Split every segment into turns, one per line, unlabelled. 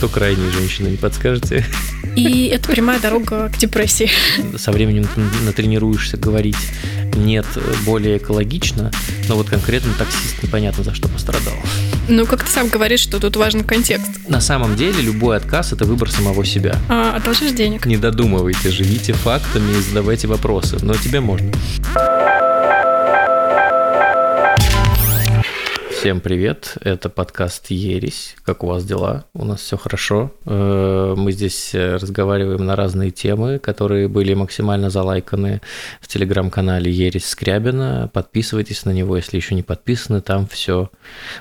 кто крайние женщины, не подскажете?
И это прямая дорога к депрессии.
Со временем натренируешься говорить нет более экологично, но вот конкретно таксист непонятно за что пострадал.
Ну, как ты сам говоришь, что тут важен контекст.
На самом деле любой отказ – это выбор самого себя.
А, одолжишь денег.
Не додумывайте, живите фактами и задавайте вопросы, но тебе можно. Всем привет, это подкаст «Ересь». Как у вас дела? У нас все хорошо. Э, мы здесь разговариваем на разные темы, которые были максимально залайканы в телеграм-канале «Ересь Скрябина». Подписывайтесь на него, если еще не подписаны, там все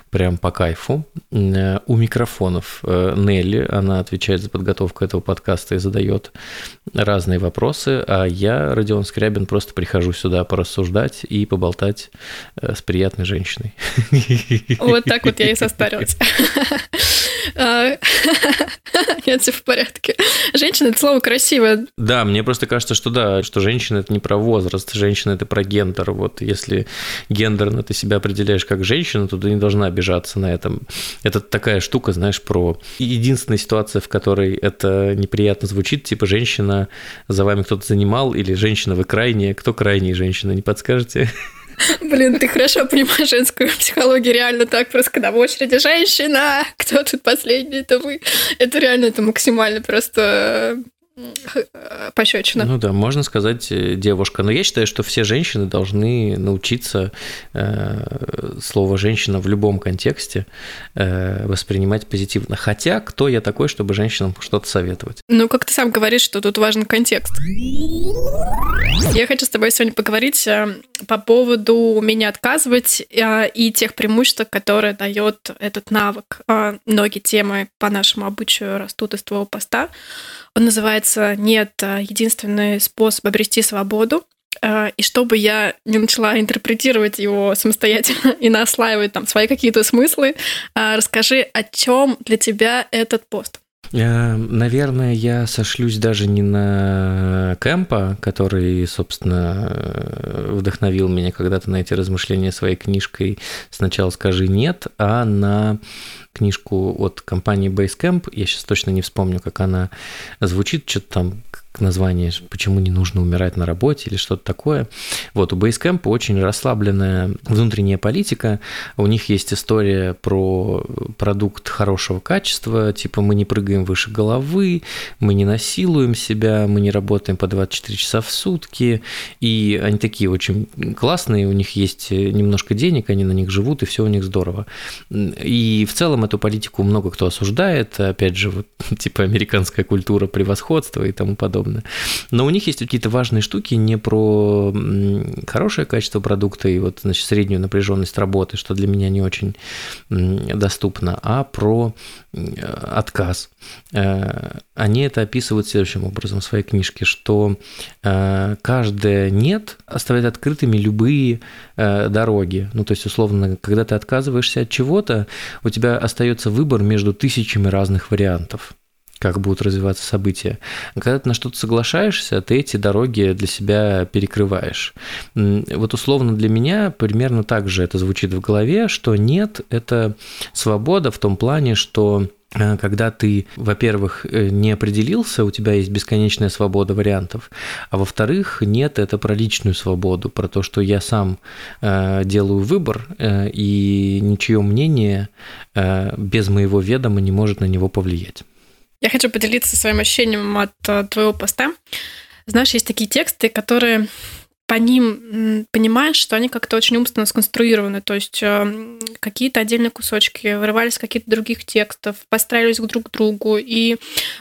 прям по кайфу. Э, у микрофонов э, Нелли, она отвечает за подготовку этого подкаста и задает разные вопросы, а я, Родион Скрябин, просто прихожу сюда порассуждать и поболтать с приятной женщиной.
Вот так вот я и состарилась. А, нет, все в порядке. Женщина – это слово красивое.
Да, мне просто кажется, что да, что женщина – это не про возраст, женщина – это про гендер. Вот если гендерно ты себя определяешь как женщина, то ты не должна обижаться на этом. Это такая штука, знаешь, про единственная ситуация, в которой это неприятно звучит, типа женщина, за вами кто-то занимал, или женщина вы крайняя. Кто крайняя женщина, не подскажете?
Блин, ты хорошо понимаешь женскую психологию, реально так, просто когда в очереди женщина, кто тут последний, это вы. Это реально, это максимально просто пощечина.
Ну да, можно сказать э, девушка. Но я считаю, что все женщины должны научиться э, слово женщина в любом контексте э, воспринимать позитивно. Хотя, кто я такой, чтобы женщинам что-то советовать?
Ну, как ты сам говоришь, что тут важен контекст. Я хочу с тобой сегодня поговорить э, по поводу умения отказывать э, и тех преимуществ, которые дает этот навык. Многие темы по нашему обучению растут из твоего поста. Он называется «Нет, а, единственный способ обрести свободу». А, и чтобы я не начала интерпретировать его самостоятельно и наслаивать там свои какие-то смыслы, а, расскажи, о чем для тебя этот пост?
Наверное, я сошлюсь даже не на Кэмпа, который, собственно, вдохновил меня когда-то на эти размышления своей книжкой «Сначала скажи нет», а на книжку от компании Basecamp. Я сейчас точно не вспомню, как она звучит, что-то там название «Почему не нужно умирать на работе» или что-то такое. Вот, у Basecamp очень расслабленная внутренняя политика. У них есть история про продукт хорошего качества, типа мы не прыгаем выше головы, мы не насилуем себя, мы не работаем по 24 часа в сутки. И они такие очень классные, у них есть немножко денег, они на них живут, и все у них здорово. И в целом эту политику много кто осуждает, опять же, вот, типа американская культура превосходства и тому подобное подобное. Но у них есть какие-то важные штуки не про хорошее качество продукта и вот, значит, среднюю напряженность работы, что для меня не очень доступно, а про отказ. Э, они это описывают следующим образом в своей книжке, что э, каждое «нет» оставляет открытыми любые э, дороги. Ну, то есть, условно, когда ты отказываешься от чего-то, у тебя остается выбор между тысячами разных вариантов как будут развиваться события. Когда ты на что-то соглашаешься, ты эти дороги для себя перекрываешь. Вот условно для меня примерно так же это звучит в голове, что нет, это свобода в том плане, что э, когда ты, во-первых, э, не определился, у тебя есть бесконечная свобода вариантов, а во-вторых, нет, это про личную свободу, про то, что я сам э, делаю выбор, э, и ничье мнение э, без моего ведома не может на него повлиять.
Я хочу поделиться своим ощущением от э, твоего поста. Знаешь, есть такие тексты, которые по ним понимаешь, что они как-то очень умственно сконструированы, то есть э, какие-то отдельные кусочки вырывались из каких-то других текстов, построились друг к другу, и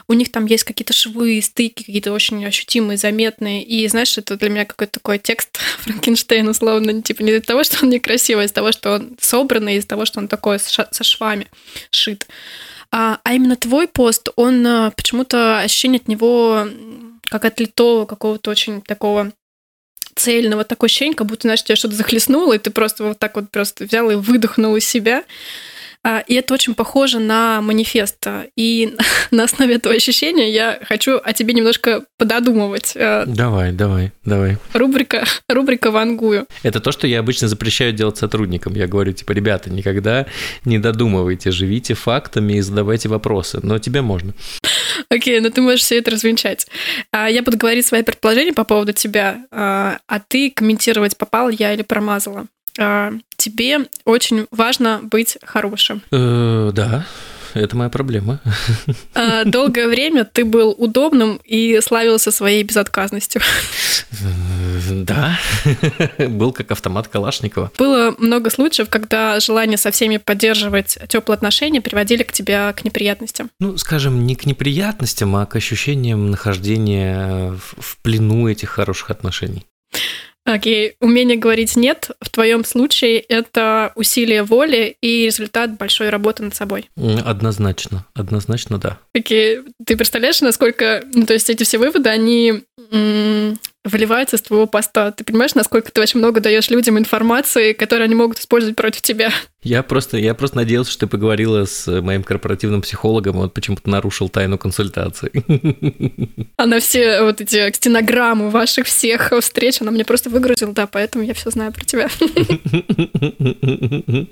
у них там есть какие-то швы, стыки, какие-то очень ощутимые, заметные. И знаешь, это для меня какой-то такой текст Франкенштейн, условно, типа не из-за того, что он некрасивый, а из-за того, что он собранный, из-за того, что он такой со швами шит. А, а именно твой пост, он а, почему-то ощущение от него как от какого-то очень такого цельного, такое ощущение, как будто, знаешь, тебя что-то захлестнуло, и ты просто вот так вот просто взял и выдохнул из себя. А, и это очень похоже на манифест. И на основе этого ощущения я хочу о тебе немножко пододумывать.
А, давай, давай, давай.
Рубрика, рубрика «Вангую».
Это то, что я обычно запрещаю делать сотрудникам. Я говорю, типа, ребята, никогда не додумывайте, живите фактами и задавайте вопросы. Но тебе можно.
Окей, okay, ну ты можешь все это развенчать. А, я буду говорить свои предположения по поводу тебя, а ты комментировать, попал я или промазала. А, тебе очень важно быть хорошим.
Э, да, это моя проблема.
А, долгое время ты был удобным и славился своей безотказностью.
Э, да, был как автомат Калашникова.
Было много случаев, когда желание со всеми поддерживать теплые отношения приводили к тебе к неприятностям.
Ну, скажем, не к неприятностям, а к ощущениям нахождения в плену этих хороших отношений.
Окей, умение говорить нет в твоем случае это усилие воли и результат большой работы над собой.
Однозначно, однозначно, да.
Окей, ты представляешь, насколько, ну, то есть эти все выводы, они выливается из твоего поста. Ты понимаешь, насколько ты очень много даешь людям информации, которую они могут использовать против тебя?
Я просто, я просто надеялся, что ты поговорила с моим корпоративным психологом, и он почему-то нарушил тайну консультации.
Она все вот эти стенограммы ваших всех встреч, она мне просто выгрузила, да, поэтому я все знаю про тебя.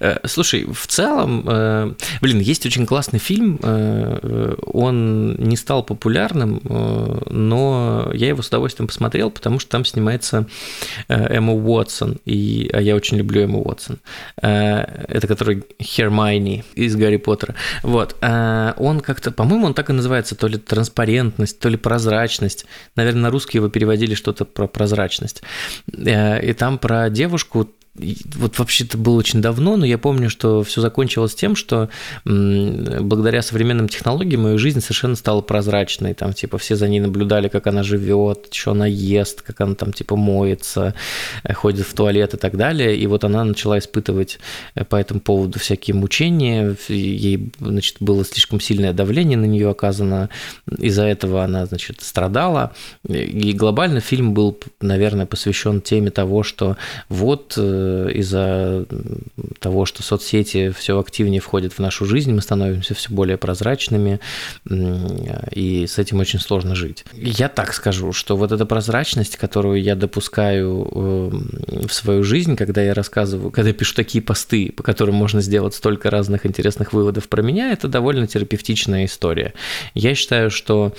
Э, слушай, в целом, э, блин, есть очень классный фильм, э, он не стал популярным, но я его с удовольствием посмотрел, потому что там снимается Эмма Уотсон, и, а я очень люблю Эмму Уотсон это который Хермайни из Гарри Поттера. Вот. Он как-то, по-моему, он так и называется, то ли транспарентность, то ли прозрачность. Наверное, на русский его переводили что-то про прозрачность. И там про девушку вот вообще это было очень давно, но я помню, что все закончилось тем, что благодаря современным технологиям мою жизнь совершенно стала прозрачной. Там, типа, все за ней наблюдали, как она живет, что она ест, как она там, типа, моется, э, ходит в туалет и так далее. И вот она начала испытывать э, по этому поводу всякие мучения. Ей, значит, было слишком сильное давление на нее оказано. Из-за этого она, значит, страдала. И глобально фильм был, наверное, посвящен теме того, что вот э, из-за того, что соцсети все активнее входят в нашу жизнь, мы становимся все более прозрачными, и с этим очень сложно жить. Я так скажу, что вот эта прозрачность, которую я допускаю эм, в свою жизнь, когда я рассказываю, когда я пишу такие посты, по которым можно сделать столько разных интересных выводов про меня, это довольно терапевтичная история. Я считаю, что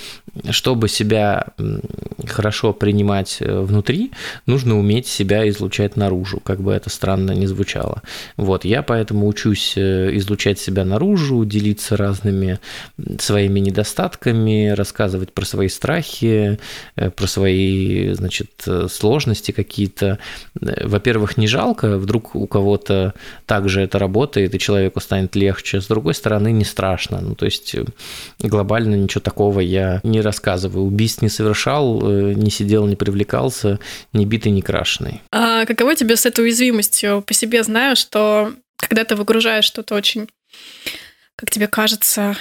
чтобы себя хорошо принимать э, внутри, нужно уметь себя излучать наружу, как бы это странно не звучало. Вот, я поэтому учусь э, излучать себя наружу, делиться разными своими недостатками, рассказывать про свои страхи, э, про свои, значит, сложности какие-то. Во-первых, не жалко, вдруг у кого-то также это работает, и человеку станет легче. С другой стороны, не страшно. Ну, то есть глобально ничего такого я не рассказываю. Убийств не совершал, не сидел, не привлекался, не битый, не крашеный.
А каково тебе с этой уязвимостью. По себе знаю, что когда ты выгружаешь что-то очень, как тебе кажется,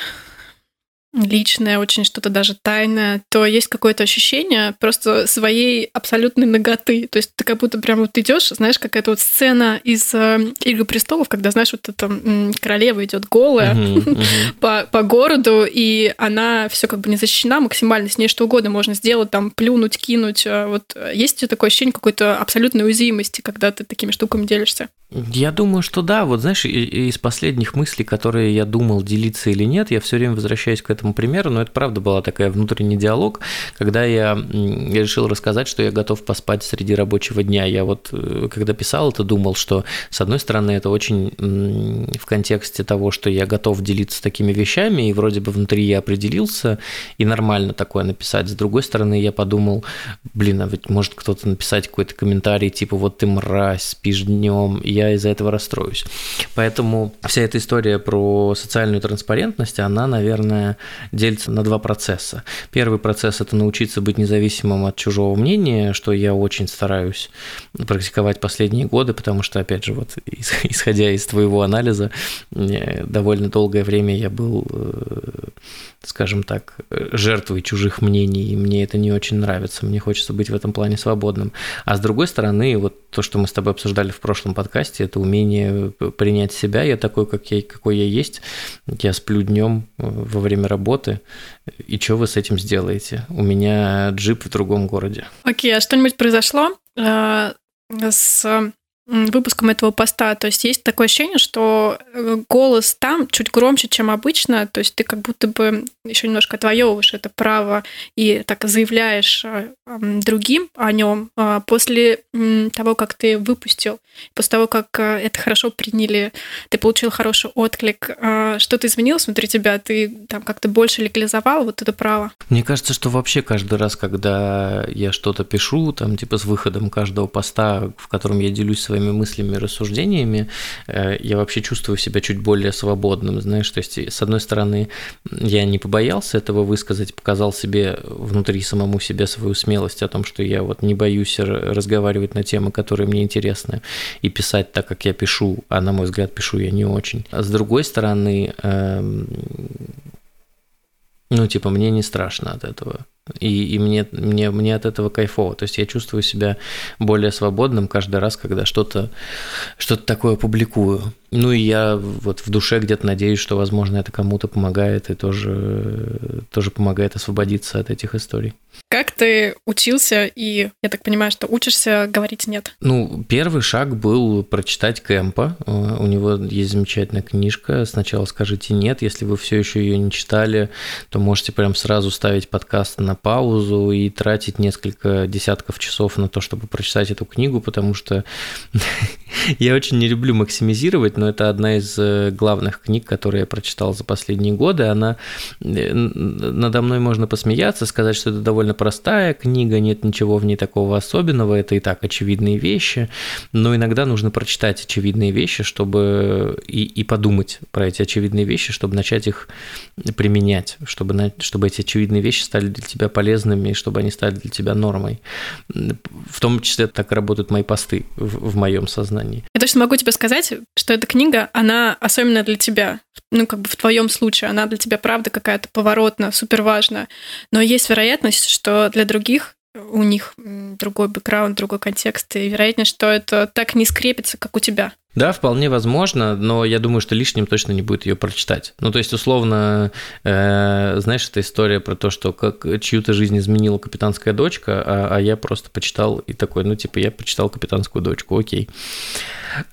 личное, очень что-то даже тайное, то есть какое-то ощущение просто своей абсолютной ноготы. То есть ты как будто прям вот идешь, знаешь, какая-то вот сцена из э, Игры престолов, когда, знаешь, вот эта королева идет голая uh-huh, uh-huh. по, по городу, и она все как бы не защищена максимально, с ней что угодно можно сделать, там, плюнуть, кинуть. А вот э, есть у тебя такое ощущение какой-то абсолютной уязвимости, когда ты такими штуками делишься?
Я думаю, что да. Вот знаешь, из последних мыслей, которые я думал, делиться или нет, я все время возвращаюсь к этому примеру, но это правда была такая внутренний диалог, когда я, я решил рассказать, что я готов поспать среди рабочего дня. Я вот, э, когда писал это, думал, что, с одной стороны, это очень в контексте того, что я готов делиться такими вещами, и вроде бы внутри я определился, и нормально такое написать. С другой стороны, я подумал, блин, а ведь может кто-то написать какой-то комментарий, типа, вот ты мразь, спишь днем, и я из-за этого расстроюсь. Поэтому вся эта история про социальную транспарентность, она, наверное, делится на два процесса. Первый процесс – это научиться быть независимым от чужого мнения, что я очень стараюсь практиковать последние годы, потому что, опять же, вот исходя из твоего анализа, довольно долгое время я был э, скажем так, жертвой чужих мнений, и мне это не очень нравится, мне хочется быть в этом плане свободным. А с другой стороны, вот то, что мы с тобой обсуждали в прошлом подкасте, это умение принять себя, я такой, как я, какой я есть, я сплю днем э, во время работы, и что вы с этим сделаете? У меня джип в другом городе.
Окей, а что-нибудь произошло э, с выпуском этого поста. То есть есть такое ощущение, что э, голос там чуть громче, чем обычно. То есть ты как будто бы еще немножко отвоевываешь это право и так заявляешь э, другим о нем а после того, как ты выпустил, после того, как э, это хорошо приняли, ты получил хороший отклик. Что-то изменилось внутри тебя? Ты там как-то больше легализовал вот это право?
Мне кажется, что вообще каждый раз, когда я что-то пишу, там типа с выходом каждого поста, в котором я делюсь своим своими мыслями, рассуждениями, э, я вообще чувствую себя чуть более свободным, знаешь, то есть, с одной стороны, я не побоялся этого высказать, показал себе внутри самому себе свою смелость о том, что я вот не боюсь разговаривать на темы, которые мне интересны, и писать так, как я пишу, а на мой взгляд, пишу я не очень. А с другой стороны, эм, ну, типа, мне не страшно от этого. И, и мне, мне, мне от этого кайфово. То есть я чувствую себя более свободным каждый раз, когда что-то что такое публикую. Ну и я вот в душе где-то надеюсь, что, возможно, это кому-то помогает и тоже, тоже помогает освободиться от этих историй.
Как ты учился и, я так понимаю, что учишься говорить «нет»?
Ну, первый шаг был прочитать Кэмпа. Э, у него есть замечательная книжка «Сначала скажите «нет». Если вы все еще ее не читали, то можете прям сразу ставить подкаст на паузу и тратить несколько десятков часов на то, чтобы прочитать эту книгу, потому что я очень не люблю максимизировать, но это одна из э, главных книг, которые я прочитал за последние годы. Она э, надо мной можно посмеяться, сказать, что это довольно простая книга, нет ничего в ней такого особенного, это и так очевидные вещи, но иногда нужно прочитать очевидные вещи, чтобы и, и подумать про эти очевидные вещи, чтобы начать их применять, чтобы, чтобы эти очевидные вещи стали для тебя полезными, и чтобы они стали для тебя нормой. В том числе так работают мои посты в, в моем сознании.
Я точно могу тебе сказать, что эта книга, она особенно для тебя. Ну, как бы в твоем случае, она для тебя правда какая-то поворотная, супер важная. Но есть вероятность, что для других у них другой бэкграунд, другой контекст, и вероятность, что это так не скрепится, как у тебя.
Да, вполне возможно, но я думаю, что лишним точно не будет ее прочитать. Ну, то есть, условно, э, знаешь, эта история про то, что как чью-то жизнь изменила капитанская дочка, а, а я просто почитал и такой, ну, типа, я почитал капитанскую дочку, окей.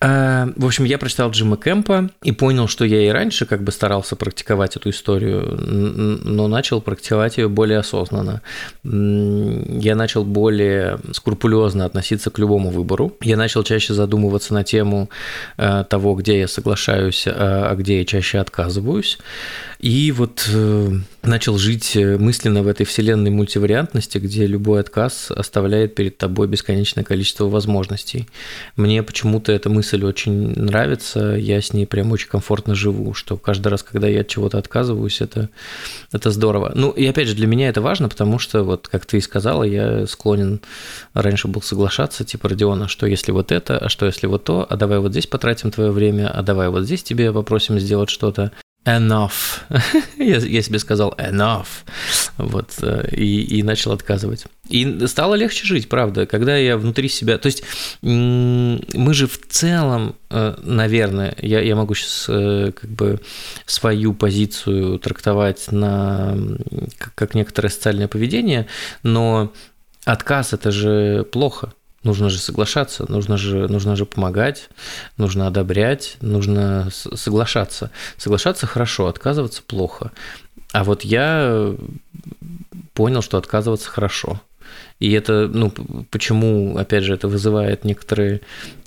В общем, я прочитал Джима Кэмпа и понял, что я и раньше как бы старался практиковать эту историю, но начал практиковать ее более осознанно. Я начал более скрупулезно относиться к любому выбору. Я начал чаще задумываться на тему Э, того, где я соглашаюсь, а, а где я чаще отказываюсь. И вот э, начал жить э, мысленно в этой вселенной мультивариантности, где любой отказ оставляет перед тобой бесконечное количество возможностей. Мне почему-то эта мысль очень нравится, я с ней прям очень комфортно живу, что каждый раз, когда я от чего-то отказываюсь, это, это здорово. Ну и опять же, для меня это важно, потому что, вот как ты и сказала, я склонен, раньше был соглашаться, типа, Родиона, что если вот это, а что если вот то, а давай вот здесь потратим твое время, а давай вот здесь тебе попросим сделать что-то enough. я, я себе сказал enough. Вот, э, и, и начал отказывать. И стало легче жить, правда, когда я внутри себя... То есть мы же в целом, э, наверное, я, я могу сейчас э, как бы свою позицию трактовать на как некоторое социальное поведение, но отказ – это же плохо. Нужно же соглашаться, нужно же, нужно же помогать, нужно одобрять, нужно соглашаться. Соглашаться хорошо, отказываться плохо. А вот я понял, что отказываться хорошо. И это, ну, почему, опять же, это вызывает некоторые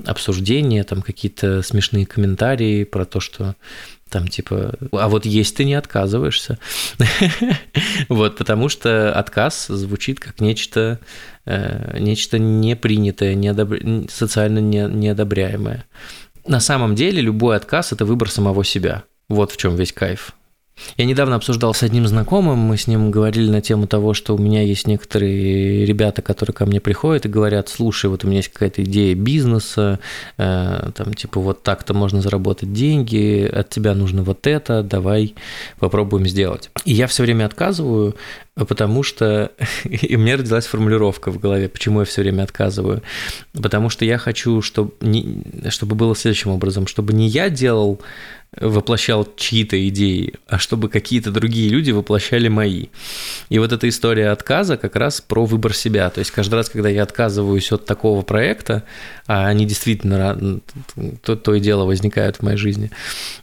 обсуждения, там какие-то смешные комментарии про то, что там типа, а вот есть ты не отказываешься. Вот, потому что отказ звучит как нечто, э, нечто непринятое, неодоб... социально не, неодобряемое. На самом деле любой отказ – это выбор самого себя. Вот в чем весь кайф. Я недавно обсуждал с одним знакомым, мы с ним говорили на тему того, что у меня есть некоторые ребята, которые ко мне приходят и говорят, слушай, вот у меня есть какая-то идея бизнеса, э, там типа вот так-то можно заработать деньги, от тебя нужно вот это, давай попробуем сделать. И я все время отказываю, потому что и меня родилась формулировка в голове, почему я все время отказываю. Потому что я хочу, чтобы, не, чтобы было следующим образом, чтобы не я делал воплощал чьи-то идеи, а чтобы какие-то другие люди воплощали мои. И вот эта история отказа как раз про выбор себя. То есть каждый раз, когда я отказываюсь от такого проекта, а они действительно то, то и дело возникают в моей жизни,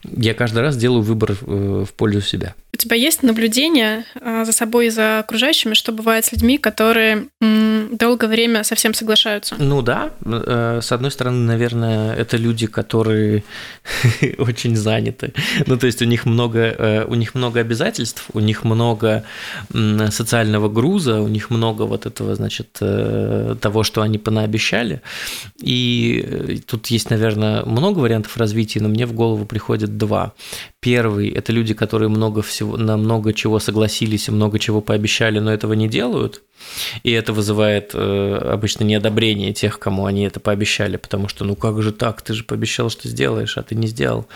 я каждый раз делаю выбор э, в пользу себя.
У тебя есть наблюдение а, за собой за окружающими, что бывает с людьми, которые долгое время совсем соглашаются?
Ну да. Э, с одной стороны, наверное, это люди, которые очень заняты. Ну, то есть у них много, э, у них много обязательств, у них много социального груза, у них много вот этого, значит, э, того, что они понаобещали. И тут есть, наверное, много вариантов развития, но мне в голову приходят два. Первый – это люди, которые много всего, на много чего согласились и много чего пообещали, но этого не делают. И это вызывает э, обычно неодобрение тех, кому они это пообещали, потому что ну как же так, ты же пообещал, что сделаешь, а ты не сделал.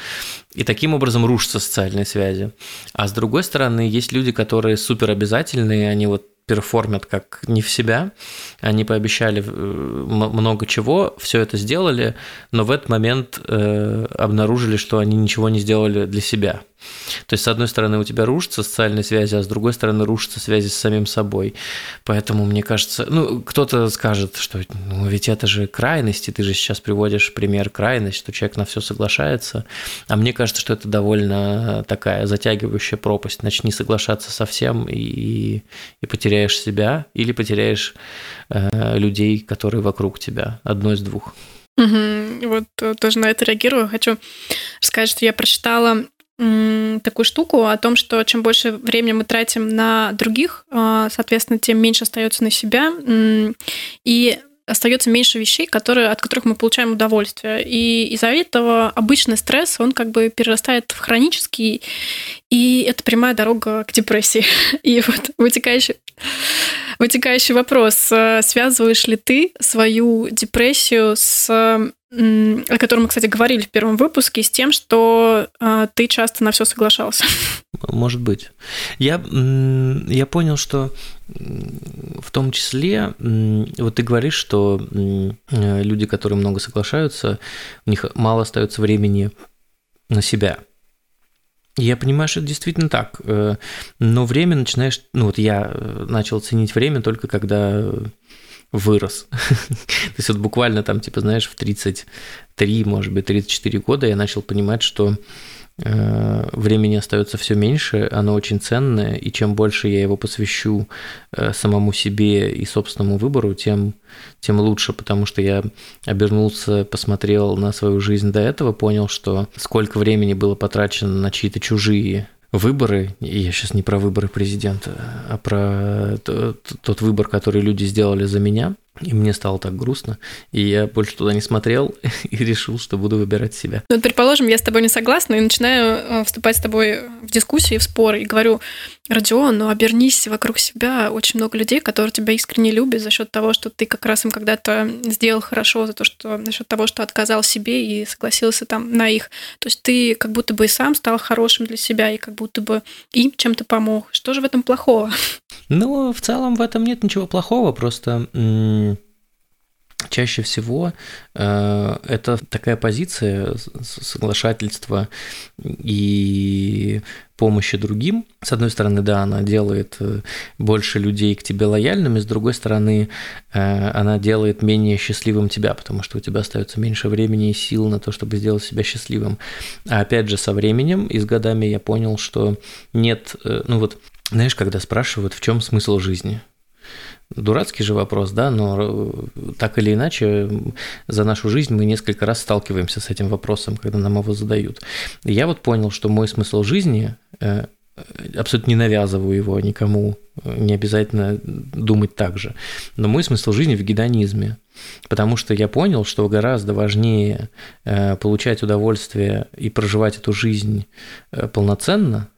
И таким образом рушатся социальные связи. А с другой стороны, есть люди, которые супер обязательные, они вот перформят как не в себя. Они пообещали э, много чего, все это сделали, но в этот момент э, обнаружили, что они ничего не сделали для себя. То есть, с одной стороны, у тебя рушатся социальные связи, а с другой стороны, рушатся связи с самим собой. Поэтому, мне кажется, ну, кто-то скажет, что ну, ведь это же крайности, ты же сейчас приводишь пример крайность, что человек на все соглашается. А мне кажется, что это довольно такая затягивающая пропасть. Начни соглашаться со всем и, и потеряешь себя или потеряешь э, людей, которые вокруг тебя. Одно из двух.
Угу. Вот э, тоже на это реагирую. Хочу сказать, что я прочитала такую штуку о том, что чем больше времени мы тратим на других, а, соответственно, тем меньше остается на себя. И остается меньше вещей, которые, от которых мы получаем удовольствие. И из-за этого обычный стресс, он как бы перерастает в хронический, и это прямая дорога к депрессии. И вот вытекающий, вытекающий вопрос, э, связываешь ли ты свою депрессию с о котором мы, кстати, говорили в первом выпуске, с тем, что э, ты часто на все соглашался.
Может быть. Я, я понял, что в том числе, вот ты говоришь, что э, люди, которые много соглашаются, у них мало остается времени на себя. Я понимаю, что это действительно так. Э, но время начинаешь... Ну вот я э, начал ценить время только когда вырос. То есть вот буквально там, типа, знаешь, в 33, может быть, 34 года я начал понимать, что э, времени остается все меньше, оно очень ценное, и чем больше я его посвящу э, самому себе и собственному выбору, тем, тем лучше, потому что я обернулся, посмотрел на свою жизнь до этого, понял, что сколько времени было потрачено на чьи-то чужие выборы, и я сейчас не про выборы президента, а про тот выбор, который люди сделали за меня – и мне стало так грустно, и я больше туда не смотрел и решил, что буду выбирать себя.
Ну, предположим, я с тобой не согласна и начинаю э, вступать с тобой в дискуссии, в споры, и говорю, Родион, ну обернись вокруг себя, очень много людей, которые тебя искренне любят за счет того, что ты как раз им когда-то сделал хорошо, за то, что за счет того, что отказал себе и согласился там на их. То есть ты как будто бы и сам стал хорошим для себя, и как будто бы им чем-то помог. Что же в этом плохого?
Ну, в целом в этом нет ничего плохого, просто чаще всего э, это такая позиция соглашательства и помощи другим. С одной стороны, да, она делает э, больше людей к тебе лояльными, с другой стороны, э, она делает менее счастливым тебя, потому что у тебя остается меньше времени и сил на то, чтобы сделать себя счастливым. А опять же, со временем и с годами я понял, что нет, э, ну вот, знаешь, когда спрашивают, в чем смысл жизни – Дурацкий же вопрос, да, но э, так или иначе за нашу жизнь мы несколько раз сталкиваемся с этим вопросом, когда нам его задают. И я вот понял, что мой смысл жизни э, абсолютно не навязываю его никому, не обязательно думать так же. Но мой смысл жизни в гедонизме. Потому что я понял, что гораздо важнее э, получать удовольствие и проживать эту жизнь полноценно,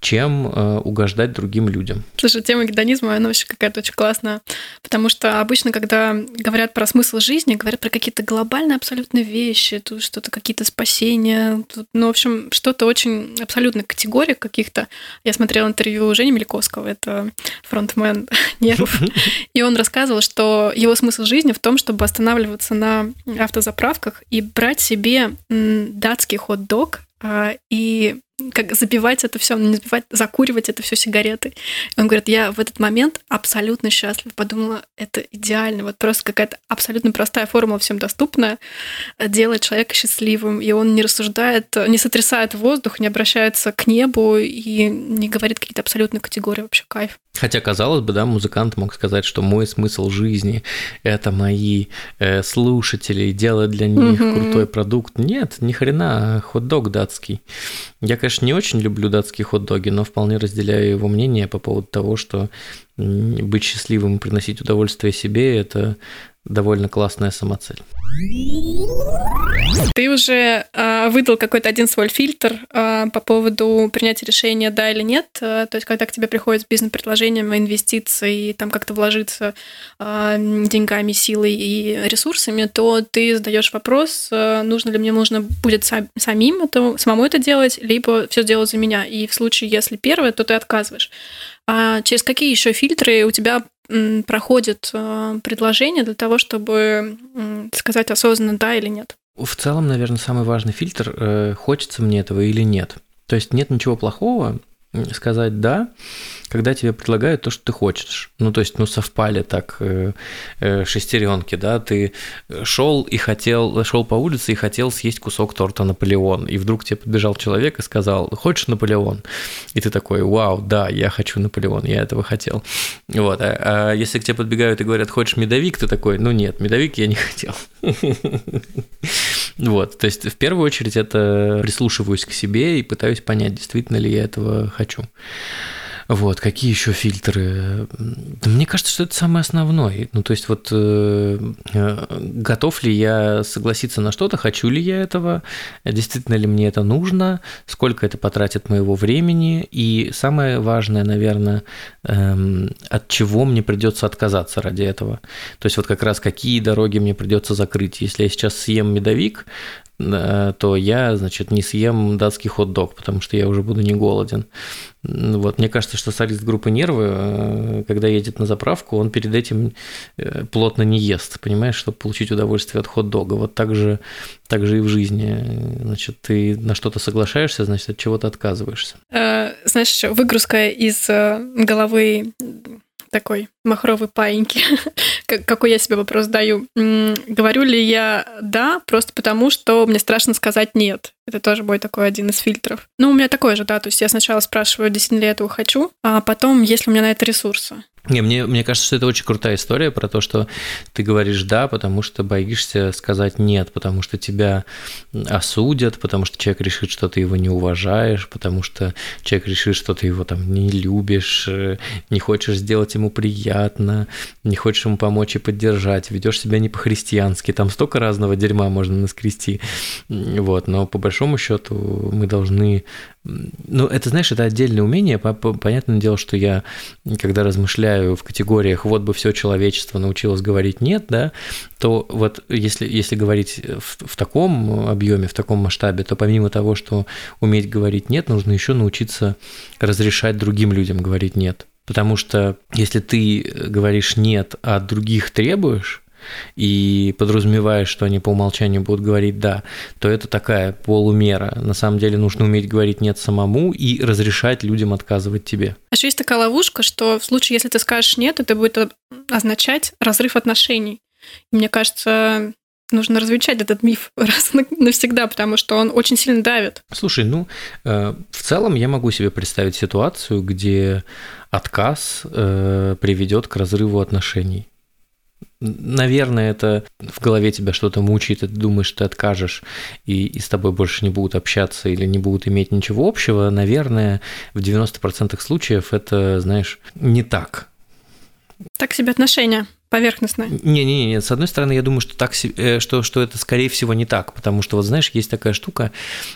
чем э, угождать другим людям.
Слушай, тема гедонизма, она вообще какая-то очень классная, потому что обычно, когда говорят про смысл жизни, говорят про какие-то глобальные абсолютно вещи, тут что-то, какие-то спасения, тут, ну, в общем, что-то очень абсолютно категорий каких-то. Я смотрела интервью Жени Мельковского, это фронтмен нервов, и он рассказывал, что его смысл жизни в том, чтобы останавливаться на автозаправках и брать себе датский хот-дог а, и как забивать это все, не забивать, закуривать это все сигареты. И он говорит, я в этот момент абсолютно счастлив. Подумала, это идеально. Вот просто какая-то абсолютно простая формула, всем доступная, делает человека счастливым. И он не рассуждает, не сотрясает воздух, не обращается к небу и не говорит какие-то абсолютные категории. Вообще кайф.
Хотя, казалось бы, да, музыкант мог сказать, что мой смысл жизни – это мои э, слушатели, делать для них mm-hmm. крутой продукт. Нет, ни хрена, хот-дог датский. Я, конечно, не очень люблю датские хот-доги, но вполне разделяю его мнение по поводу того, что быть счастливым и приносить удовольствие себе – это довольно классная самоцель.
Ты уже э, выдал какой-то один свой фильтр э, по поводу принятия решения да или нет. Э, то есть, когда к тебе приходит с бизнес-предложением инвестиций, там как-то вложиться э, деньгами, силой и ресурсами, то ты задаешь вопрос, э, нужно ли мне нужно будет сам, самим это, самому это делать, либо все делать за меня. И в случае, если первое, то ты отказываешь. А через какие еще фильтры у тебя проходит э, предложение для того, чтобы сказать осознанно да или нет?
В целом, наверное, самый важный фильтр э, хочется мне этого или нет. То есть нет ничего плохого сказать да, когда тебе предлагают то, что ты хочешь. Ну, то есть, ну, совпали так э, э, шестеренки, да, ты шел и хотел, шел по улице и хотел съесть кусок торта Наполеон, и вдруг тебе подбежал человек и сказал, хочешь Наполеон? И ты такой, вау, да, я хочу Наполеон, я этого хотел. Вот, а, а если к тебе подбегают и говорят, хочешь медовик, ты такой, ну нет, медовик я не хотел. Вот, то есть в первую очередь это прислушиваюсь к себе и пытаюсь понять, действительно ли я этого хочу. Вот, какие еще фильтры? Да мне кажется, что это самый основной. Ну, то есть вот э, э, готов ли я согласиться на что-то, хочу ли я этого, действительно ли мне это нужно, сколько это потратит моего времени, и самое важное, наверное, э, от чего мне придется отказаться ради этого. То есть вот как раз какие дороги мне придется закрыть. Если я сейчас съем медовик, то я, значит, не съем датский хот-дог, потому что я уже буду не голоден. Вот, мне кажется, что солист группы «Нервы», э, когда едет на заправку, он перед этим э, плотно не ест, понимаешь, чтобы получить удовольствие от хот-дога. Вот так же, так же и в жизни. Значит, ты на что-то соглашаешься, значит, от чего-то отказываешься.
Знаешь, выгрузка из головы такой махровой паиньки, какой я себе вопрос даю. Говорю ли я «да» просто потому, что мне страшно сказать «нет». Это тоже мой такой один из фильтров. Ну, у меня такой же, да, то есть я сначала спрашиваю, действительно ли я этого хочу, а потом, есть ли у меня на это ресурсы.
Не, мне, мне кажется, что это очень крутая история про то, что ты говоришь «да», потому что боишься сказать «нет», потому что тебя осудят, потому что человек решит, что ты его не уважаешь, потому что человек решит, что ты его там не любишь, э, не хочешь сделать ему приятно, не хочешь ему помочь и поддержать, ведешь себя не по-христиански, там столько разного дерьма можно наскрести, вот, но по большому счету мы должны ну, это, знаешь, это отдельное умение. Понятное дело, что я, когда размышляю в категориях «вот бы все человечество научилось говорить нет», да, то вот если, если говорить в, в таком объеме, в таком масштабе, то помимо того, что уметь говорить «нет», нужно еще научиться разрешать другим людям говорить «нет». Потому что если ты говоришь «нет», а других требуешь, и подразумеваешь, что они по умолчанию будут говорить «да», то это такая полумера. На самом деле нужно уметь говорить «нет» самому и разрешать людям отказывать тебе.
А еще есть такая ловушка, что в случае, если ты скажешь «нет», это будет означать разрыв отношений. И мне кажется, нужно развенчать этот миф раз навсегда, потому что он очень сильно давит.
Слушай, ну, э, в целом я могу себе представить ситуацию, где отказ э, приведет к разрыву отношений. Наверное, это в голове тебя что-то мучает, и ты думаешь, ты откажешь, и, и с тобой больше не будут общаться или не будут иметь ничего общего. Наверное, в 90% случаев это, знаешь, не так.
Так себе отношения. поверхностно.
Не-не-не, с одной стороны, я думаю, что, так, э, что, что это, скорее всего, не так, потому что, вот знаешь, есть такая штука,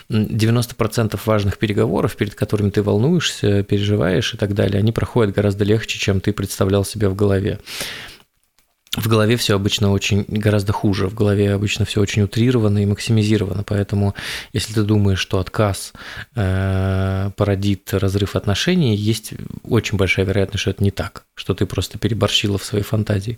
90% важных переговоров, перед которыми ты волнуешься, переживаешь и так далее, они проходят гораздо легче, чем ты представлял себе в голове в голове все обычно очень гораздо хуже, в голове обычно все очень утрировано и максимизировано, поэтому если ты думаешь, что отказ э, породит разрыв отношений, есть очень большая вероятность, что это не так, что ты просто переборщила в своей фантазии.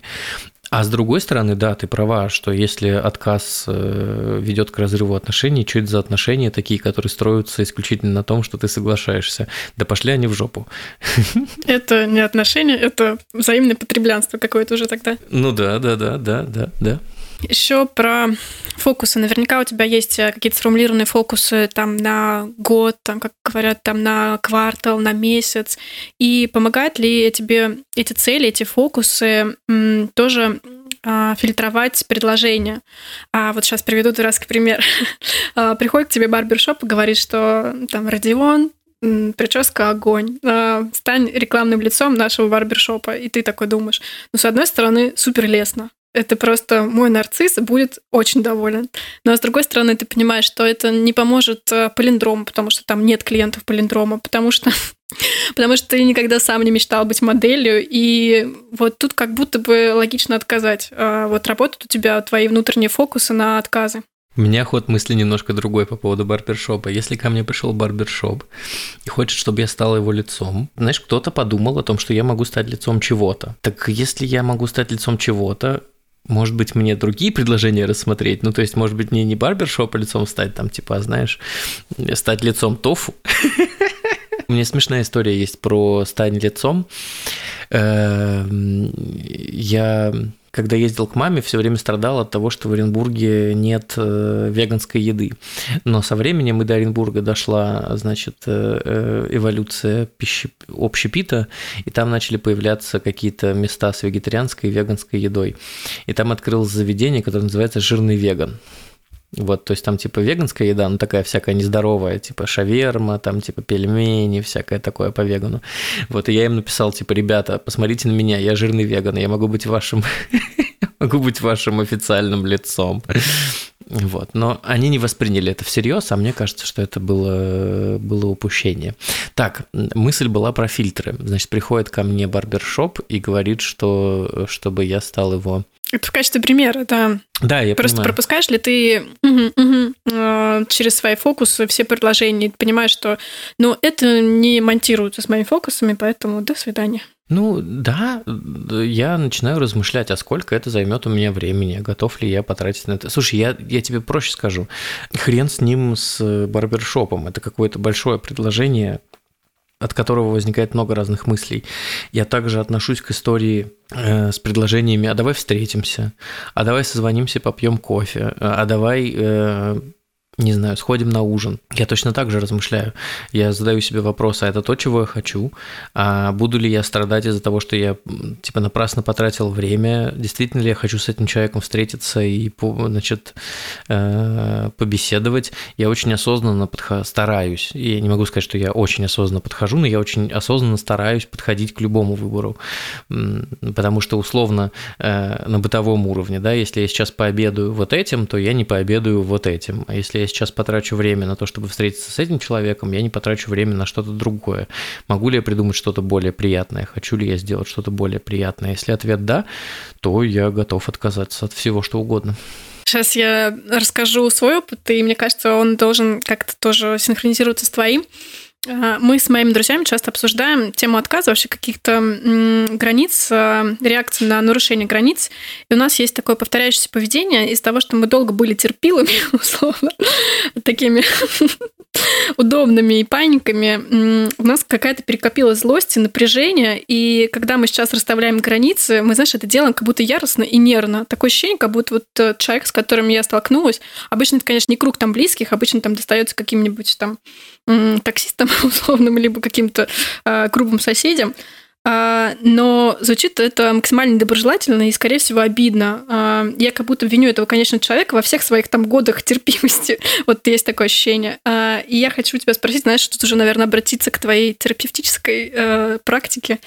А с другой стороны, да, ты права, что если отказ э, ведет к разрыву отношений, что это за отношения такие, которые строятся исключительно на том, что ты соглашаешься? Да пошли они в жопу.
Это не отношения, это взаимное потреблянство какое-то уже тогда.
Ну да, да, да, да, да, да.
Еще про фокусы. Наверняка у тебя есть э, какие-то сформулированные фокусы там на год, там, как говорят, там на квартал, на месяц. И помогают ли тебе эти цели, эти фокусы тоже а, фильтровать предложения. А вот сейчас приведу дурацкий пример. А, приходит к тебе барбершоп и говорит, что там Родион, прическа огонь, а, стань рекламным лицом нашего барбершопа. И ты такой думаешь, ну, с одной стороны, супер лестно, это просто мой нарцисс будет очень доволен. Но с другой стороны, ты понимаешь, что это не поможет э, палиндрому, потому что там нет клиентов палиндрома, потому что потому что ты никогда сам не мечтал быть моделью, и вот тут как будто бы логично отказать. А вот работают у тебя твои внутренние фокусы на отказы.
У меня ход мысли немножко другой по поводу барбершопа. Если ко мне пришел барбершоп и хочет, чтобы я стал его лицом, знаешь, кто-то подумал о том, что я могу стать лицом чего-то. Так если я могу стать лицом чего-то, может быть, мне другие предложения рассмотреть. Ну, то есть, может быть, мне не барбершопа лицом стать, там, типа, знаешь, стать лицом тофу. У меня смешная история есть про стань лицом. Эм, я когда ездил к маме, все время страдал от того, что в Оренбурге нет э, веганской еды. Но со временем и до Оренбурга дошла, значит, э, э, эволюция пищи, общепита, и там начали появляться какие-то места с вегетарианской и веганской едой. И там открылось заведение, которое называется «Жирный веган». Вот, то есть там типа веганская еда, ну такая всякая нездоровая, типа шаверма, там типа пельмени, всякое такое по вегану. Вот, и я им написал, типа, ребята, посмотрите на меня, я жирный веган, я могу быть вашим, могу быть вашим официальным лицом. Вот. Но они не восприняли это всерьез, а мне кажется, что это было, было упущение. Так, мысль была про фильтры. Значит, приходит ко мне барбершоп и говорит, что чтобы я стал его
это в качестве примера, да.
Да, я
Просто
понимаю.
пропускаешь ли ты угу, угу, э, через свои фокусы все предложения, понимаешь, что ну, это не монтируется с моими фокусами, поэтому до свидания.
Ну да, я начинаю размышлять, а сколько это займет у меня времени, готов ли я потратить на это. Слушай, я, я тебе проще скажу, хрен с ним, с барбершопом, это какое-то большое предложение, от которого возникает много разных мыслей. Я также отношусь к истории э, с предложениями, а давай встретимся, а давай созвонимся, попьем кофе, а давай э, не знаю, сходим на ужин. Я точно так же размышляю. Я задаю себе вопрос, а это то, чего я хочу? А буду ли я страдать из-за того, что я, типа, напрасно потратил время? Действительно ли я хочу с этим человеком встретиться и, значит, э, побеседовать? Я очень осознанно подхожу, стараюсь. И я не могу сказать, что я очень осознанно подхожу, но я очень осознанно стараюсь подходить к любому выбору. Потому что, условно, э, на бытовом уровне, да, если я сейчас пообедаю вот этим, то я не пообедаю вот этим. А если я сейчас потрачу время на то, чтобы встретиться с этим человеком, я не потрачу время на что-то другое. Могу ли я придумать что-то более приятное? Хочу ли я сделать что-то более приятное? Если ответ да, то я готов отказаться от всего, что угодно.
Сейчас я расскажу свой опыт, и мне кажется, он должен как-то тоже синхронизироваться с твоим. Мы с моими друзьями часто обсуждаем тему отказа, вообще каких-то границ, а, реакции на нарушение границ. И у нас есть такое повторяющееся поведение из того, что мы долго были терпилами, условно, такими удобными и паниками, у нас какая-то перекопилась злость и напряжение, и когда мы сейчас расставляем границы, мы, знаешь, это делаем как будто яростно и нервно. Такое ощущение, как будто вот э, человек, с которым я столкнулась, обычно это, конечно, не круг там близких, обычно там достается каким-нибудь там таксистам условным, либо каким-то э, грубым соседям, но звучит это максимально недоброжелательно и, скорее всего, обидно. А, я как будто виню этого, конечно, человека во всех своих там годах терпимости. Вот есть такое ощущение. А, и я хочу тебя спросить, знаешь, тут уже, наверное, обратиться к твоей терапевтической э, практике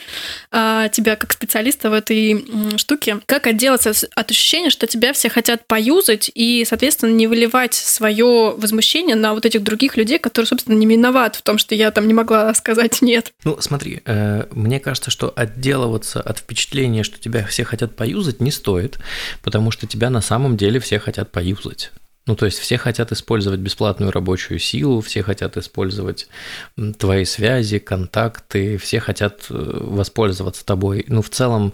тебя как специалиста в этой штуке. Как отделаться от ощущения, что тебя все хотят поюзать и, соответственно, не выливать свое возмущение на вот этих других людей, которые, собственно, не виноваты в том, что я там не могла сказать нет.
Ну, смотри, э, мне кажется, что отделываться от впечатления, что тебя все хотят поюзать, не стоит, потому что тебя на самом деле все хотят поюзать. Ну, то есть все хотят использовать бесплатную рабочую силу, все хотят использовать твои связи, контакты, все хотят э, воспользоваться тобой. Ну, в целом,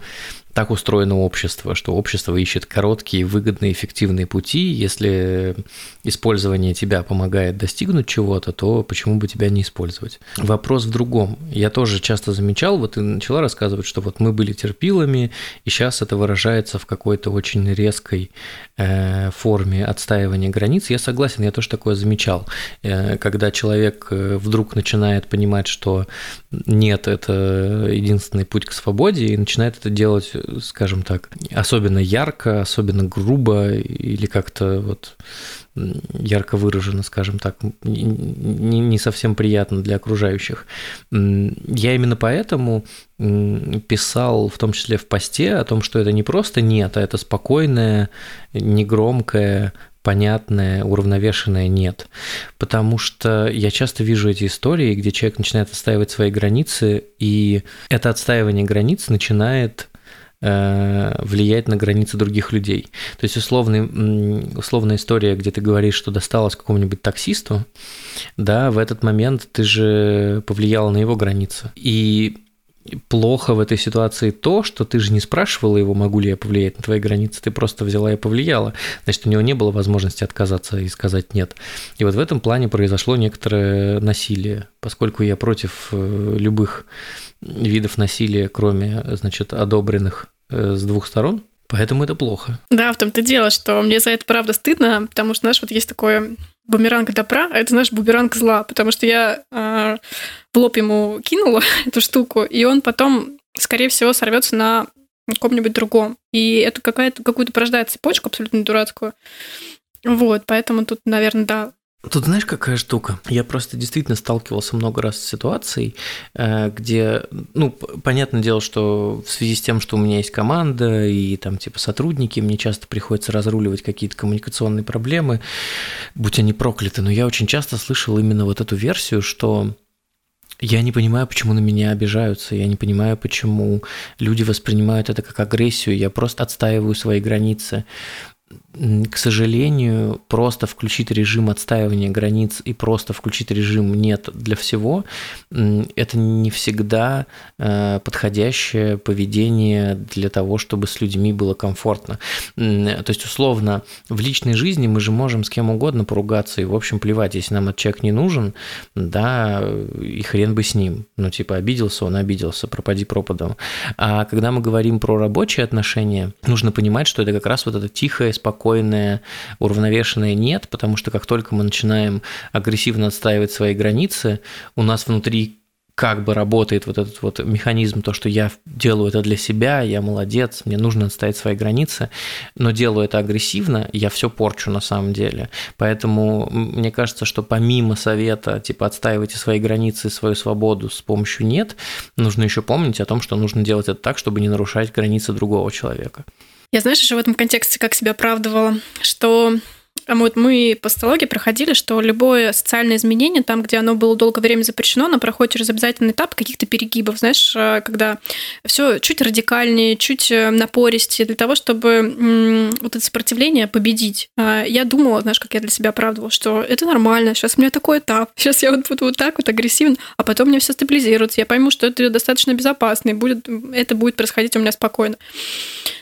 так устроено общество, что общество ищет короткие, выгодные, эффективные пути. Если использование тебя помогает достигнуть чего-то, то почему бы тебя не использовать? Вопрос в другом. Я тоже часто замечал, вот ты начала рассказывать, что вот мы были терпилами, и сейчас это выражается в какой-то очень резкой э, форме отстаивания границ. Я согласен, я тоже такое замечал. Э, когда человек э, вдруг начинает понимать, что нет, это единственный путь к свободе, и начинает это делать скажем так, особенно ярко, особенно грубо или как-то вот ярко выражено, скажем так, не, совсем приятно для окружающих. Я именно поэтому писал, в том числе в посте, о том, что это не просто нет, а это спокойное, негромкое, понятное, уравновешенное нет. Потому что я часто вижу эти истории, где человек начинает отстаивать свои границы, и это отстаивание границ начинает влиять на границы других людей. То есть условный, условная история, где ты говоришь, что досталось какому-нибудь таксисту, да, в этот момент ты же повлиял на его границы. И плохо в этой ситуации то, что ты же не спрашивала его, могу ли я повлиять на твои границы, ты просто взяла и повлияла. Значит, у него не было возможности отказаться и сказать нет. И вот в этом плане произошло некоторое насилие, поскольку я против э, любых видов насилия, кроме, значит, одобренных э, с двух сторон, Поэтому это плохо.
Да, в том-то дело, что мне за это правда стыдно, потому что, знаешь, вот есть такое бумеранг добра, а это, знаешь, бумеранг зла, потому что я э, в лоб ему кинула эту штуку, и он потом, скорее всего, сорвется на ком-нибудь другом. И это какая-то, какую-то порождает цепочку абсолютно дурацкую. Вот, поэтому тут, наверное, да,
Тут знаешь, какая штука? Я просто действительно сталкивался много раз с ситуацией, э, где, ну, понятное дело, что в связи с тем, что у меня есть команда и там типа сотрудники, мне часто приходится разруливать какие-то коммуникационные проблемы, будь они прокляты, но я очень часто слышал именно вот эту версию, что я не понимаю, почему на меня обижаются, я не понимаю, почему люди воспринимают это как агрессию, я просто отстаиваю свои границы к сожалению, просто включить режим отстаивания границ и просто включить режим нет для всего, это не всегда э, подходящее поведение для того, чтобы с людьми было комфортно. То есть, условно, в личной жизни мы же можем с кем угодно поругаться и, в общем, плевать, если нам этот человек не нужен, да, и хрен бы с ним. Ну, типа, обиделся, он обиделся, пропади пропадом. А когда мы говорим про рабочие отношения, нужно понимать, что это как раз вот это тихое, спокойное, уравновешенное нет, потому что как только мы начинаем агрессивно отстаивать свои границы, у нас внутри как бы работает вот этот вот механизм, то, что я делаю это для себя, я молодец, мне нужно отстоять свои границы, но делаю это агрессивно, я все порчу на самом деле. Поэтому мне кажется, что помимо совета, типа, отстаивайте свои границы, свою свободу с помощью «нет», нужно еще помнить о том, что нужно делать это так, чтобы не нарушать границы другого человека.
Я, знаешь, еще в этом контексте как себя оправдывала, что а вот мы по стологии проходили, что любое социальное изменение, там, где оно было долгое время запрещено, оно проходит через обязательный этап каких-то перегибов, знаешь, э, когда все чуть радикальнее, чуть э, напористее, для того, чтобы вот это сопротивление победить. А я думала, знаешь, как я для себя оправдывала, что это нормально, сейчас у меня такой этап, сейчас я вот буду вот так вот агрессивно, а потом мне все стабилизируется, я пойму, что это достаточно безопасно, и будет, это будет происходить у меня спокойно.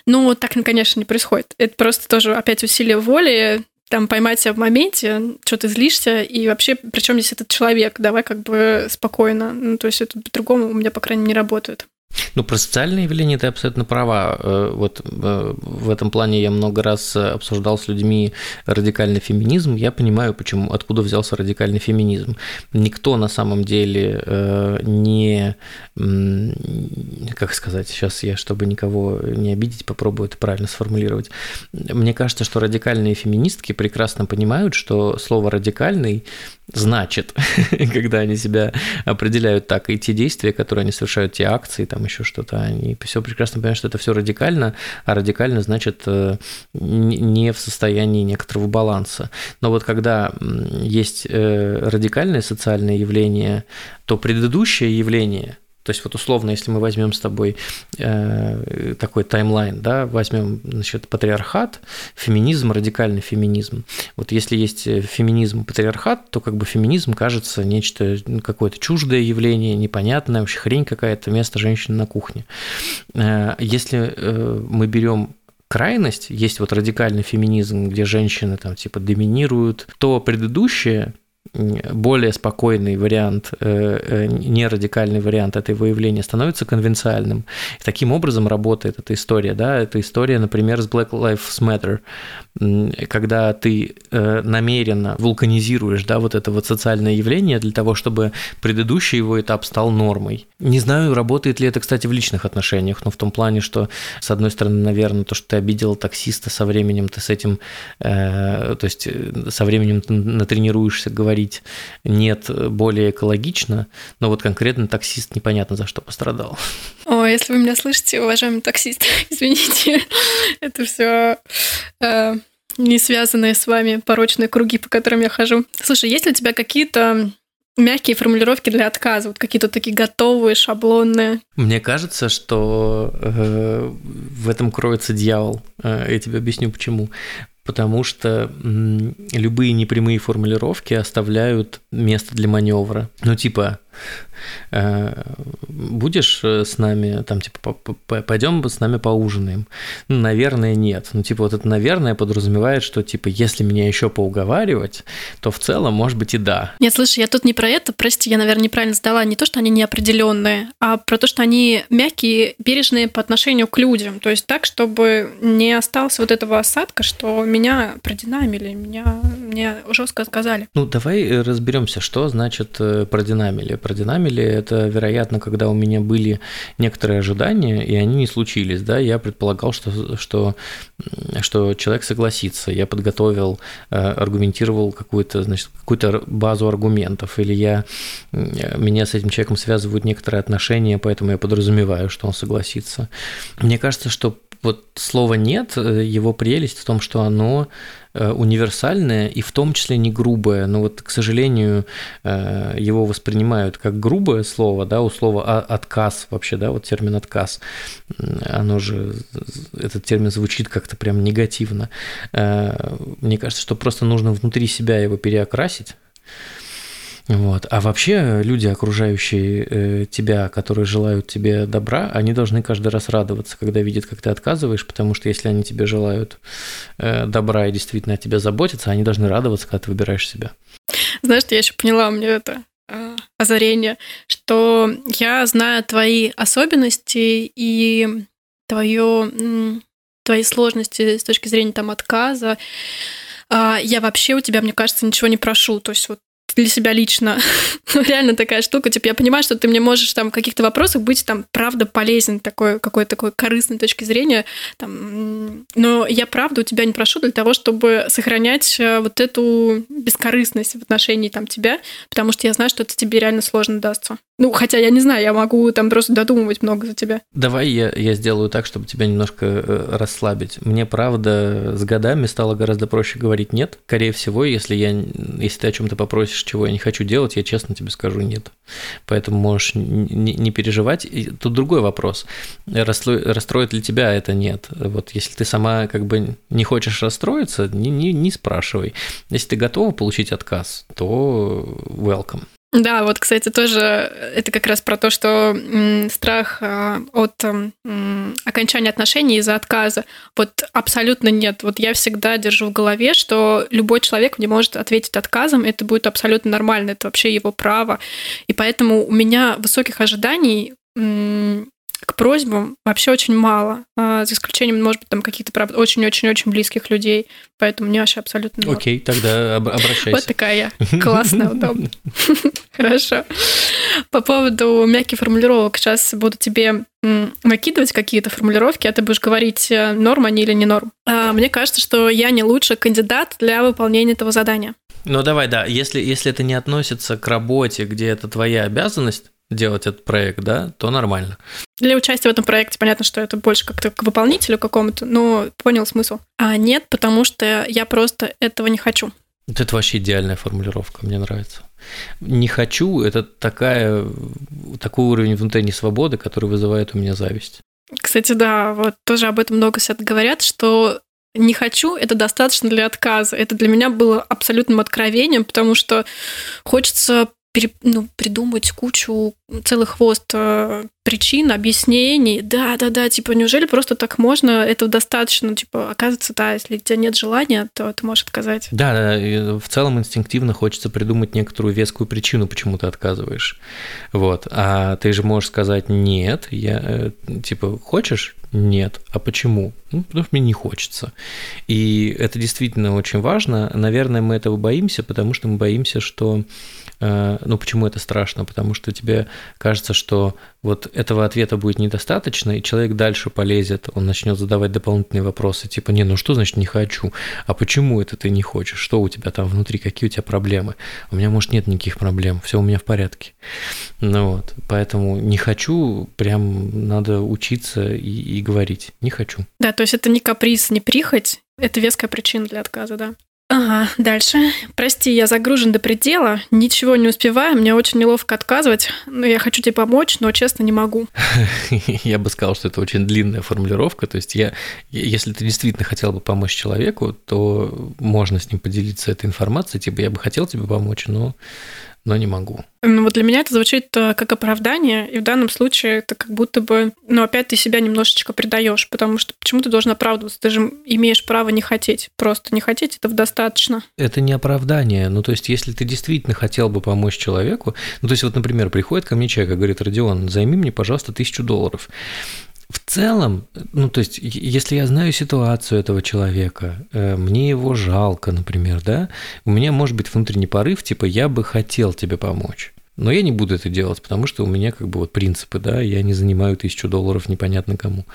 Но так, конечно, не происходит. Это просто тоже опять усилие воли, там поймать себя в моменте, что ты злишься, и вообще, причем здесь этот человек, давай как бы спокойно. Ну, то есть это по-другому у меня, по крайней мере, не работает.
Ну, про социальные явления ты абсолютно права. Э, вот э, в этом плане я много раз обсуждал с людьми радикальный феминизм. Я понимаю, почему, откуда взялся радикальный феминизм. Никто на самом деле э, не, как сказать, сейчас я, чтобы никого не обидеть, попробую это правильно сформулировать. Мне кажется, что радикальные феминистки прекрасно понимают, что слово «радикальный» значит, когда они себя определяют так, и те действия, которые они совершают, те акции, там еще что-то, они все прекрасно понимают, что это все радикально, а радикально значит э, не в состоянии некоторого баланса. Но вот когда есть э, радикальные социальные явления, то предыдущее явление – то есть вот условно, если мы возьмем с тобой э, такой таймлайн, да, возьмем значит, патриархат, феминизм, радикальный феминизм. Вот если есть феминизм, патриархат, то как бы феминизм кажется нечто, какое-то чуждое явление, непонятное, вообще хрень какая-то, место женщины на кухне. Э, если э, мы берем крайность, есть вот радикальный феминизм, где женщины там типа доминируют, то предыдущее более спокойный вариант, э, э, не радикальный вариант этой выявления становится конвенциальным. И таким образом работает эта история. Да? Эта история, например, с Black Lives Matter, когда ты э, намеренно вулканизируешь да, вот это вот социальное явление для того, чтобы предыдущий его этап стал нормой. Не знаю, работает ли это, кстати, в личных отношениях, но в том плане, что, с одной стороны, наверное, то, что ты обидел таксиста, со временем ты с этим, то есть со временем ты натренируешься говорить говорить нет более экологично, но вот конкретно таксист непонятно за что пострадал.
О, если вы меня слышите, уважаемый таксист, извините, это все э, не связанные с вами порочные круги, по которым я хожу. Слушай, есть ли у тебя какие-то мягкие формулировки для отказа, вот какие-то такие готовые, шаблонные.
Мне кажется, что э, в этом кроется дьявол. Э, я тебе объясню почему потому что любые непрямые формулировки оставляют место для маневра. Ну, типа, будешь э, с нами, там, типа, пойдем с нами поужинаем? Ну, наверное, нет. Ну, типа, вот это, наверное, подразумевает, что, типа, если меня еще поуговаривать, то в целом, может быть, и да.
Нет, слушай, я тут не про это, прости, я, наверное, неправильно сдала. Не то, что они неопределенные, а про то, что они мягкие, бережные по отношению к людям. То есть так, чтобы не осталось вот этого осадка, что меня продинамили, меня мне жестко сказали.
Ну, давай э, разберемся, что значит продинамили. Продинамили деле это, вероятно, когда у меня были некоторые ожидания, и они не случились, да, я предполагал, что, что, что человек согласится, я подготовил, э, аргументировал какую-то, значит, какую-то базу аргументов, или я, меня с этим человеком связывают некоторые отношения, поэтому я подразумеваю, что он согласится. Мне кажется, что вот слово «нет», э, его прелесть в том, что оно э, универсальное и в том числе не грубое. Но вот, к сожалению, э, его воспринимают как грубое слово, да, у слова «отказ» вообще, да, вот термин «отказ», оно же, этот термин звучит как-то прям негативно. Мне кажется, что просто нужно внутри себя его переокрасить, вот. А вообще люди, окружающие э, тебя, которые желают тебе добра, они должны каждый раз радоваться, когда видят, как ты отказываешь, потому что если они тебе желают э, добра и действительно о тебе заботятся, они должны радоваться, когда ты выбираешь себя.
Знаешь, я еще поняла, у меня это э, озарение, что я знаю твои особенности и твое, твои сложности с точки зрения там отказа. А, я вообще у тебя, мне кажется, ничего не прошу. То есть вот для себя лично. ну, реально такая штука. Типа, я понимаю, что ты мне можешь там в каких-то вопросах быть там правда полезен такой, какой-то такой корыстной точки зрения. Там, но я правда у тебя не прошу для того, чтобы сохранять э, вот эту бескорыстность в отношении там тебя, потому что я знаю, что это тебе реально сложно дастся. Ну, хотя я не знаю, я могу там просто додумывать много за тебя.
Давай я, я сделаю так, чтобы тебя немножко э, расслабить. Мне, правда, с годами стало гораздо проще говорить «нет». Скорее всего, если, я, если ты о чем то попросишь, чего я не хочу делать, я честно тебе скажу «нет». Поэтому можешь не, не переживать. И тут другой вопрос. Расстроит ли тебя это «нет»? Вот если ты сама как бы не хочешь расстроиться, не, не, не спрашивай. Если ты готова получить отказ, то welcome.
Да, вот, кстати, тоже это как раз про то, что страх а, от окончания отношений из-за отказа. Вот абсолютно нет. Вот я всегда держу в голове, что любой человек не может ответить отказом, это будет абсолютно нормально, это вообще его право. И поэтому у меня высоких ожиданий к просьбам вообще очень мало, а, за исключением, может быть, там каких-то, правда, очень-очень-очень близких людей, поэтому мне вообще абсолютно...
Окей, тогда обращайся.
Вот такая я. Классная, удобная. Хорошо. По поводу мягких формулировок, сейчас буду тебе накидывать какие-то формулировки, а ты будешь говорить, э, норм они или не норм. А, мне кажется, что я не лучший кандидат для выполнения этого задания.
Ну давай, да, если, если это не относится к работе, где это твоя обязанность, делать этот проект, да, то нормально.
Для участия в этом проекте понятно, что это больше как-то к выполнителю какому-то, но понял смысл. А нет, потому что я просто этого не хочу.
Вот это вообще идеальная формулировка, мне нравится. Не хочу – это такая, такой уровень внутренней свободы, который вызывает у меня зависть.
Кстати, да, вот тоже об этом много сейчас говорят, что не хочу, это достаточно для отказа. Это для меня было абсолютным откровением, потому что хочется пере, ну, придумать кучу, целый хвост э, причин, объяснений. Да, да, да, типа, неужели просто так можно? Этого достаточно, типа, оказывается, да, если у тебя нет желания, то ты можешь отказать.
Да, да, в целом инстинктивно хочется придумать некоторую вескую причину, почему ты отказываешь. Вот. А ты же можешь сказать, нет, я, э, типа, хочешь? Нет. А почему? Ну, потому что мне не хочется. И это действительно очень важно. Наверное, мы этого боимся, потому что мы боимся, что ну, почему это страшно? Потому что тебе кажется, что вот этого ответа будет недостаточно, и человек дальше полезет, он начнет задавать дополнительные вопросы, типа, не, ну что значит не хочу? А почему это ты не хочешь? Что у тебя там внутри? Какие у тебя проблемы? У меня, может, нет никаких проблем, все у меня в порядке. Ну вот, поэтому не хочу, прям надо учиться и, и говорить, не хочу.
Да, то есть это не каприз, не прихоть, это веская причина для отказа, да? Ага, дальше. Прости, я загружен до предела, ничего не успеваю, мне очень неловко отказывать. Ну, я хочу тебе помочь, но честно не могу.
Я бы сказал, что это очень длинная формулировка. То есть я, если ты действительно хотел бы помочь человеку, то можно с ним поделиться этой информацией. Типа, я бы хотел тебе помочь, но но не могу.
Ну вот для меня это звучит э, как оправдание, и в данном случае это как будто бы, ну опять ты себя немножечко предаешь, потому что почему ты должен оправдываться? Ты же имеешь право не хотеть, просто не хотеть этого достаточно.
Это не оправдание, ну то есть если ты действительно хотел бы помочь человеку, ну то есть вот, например, приходит ко мне человек и говорит, Родион, займи мне, пожалуйста, тысячу долларов в целом, ну, то есть, если я знаю ситуацию этого человека, э, мне его жалко, например, да, у меня может быть внутренний порыв, типа, я бы хотел тебе помочь. Но я не буду это делать, потому что у меня как бы вот принципы, да, я не занимаю тысячу долларов непонятно кому.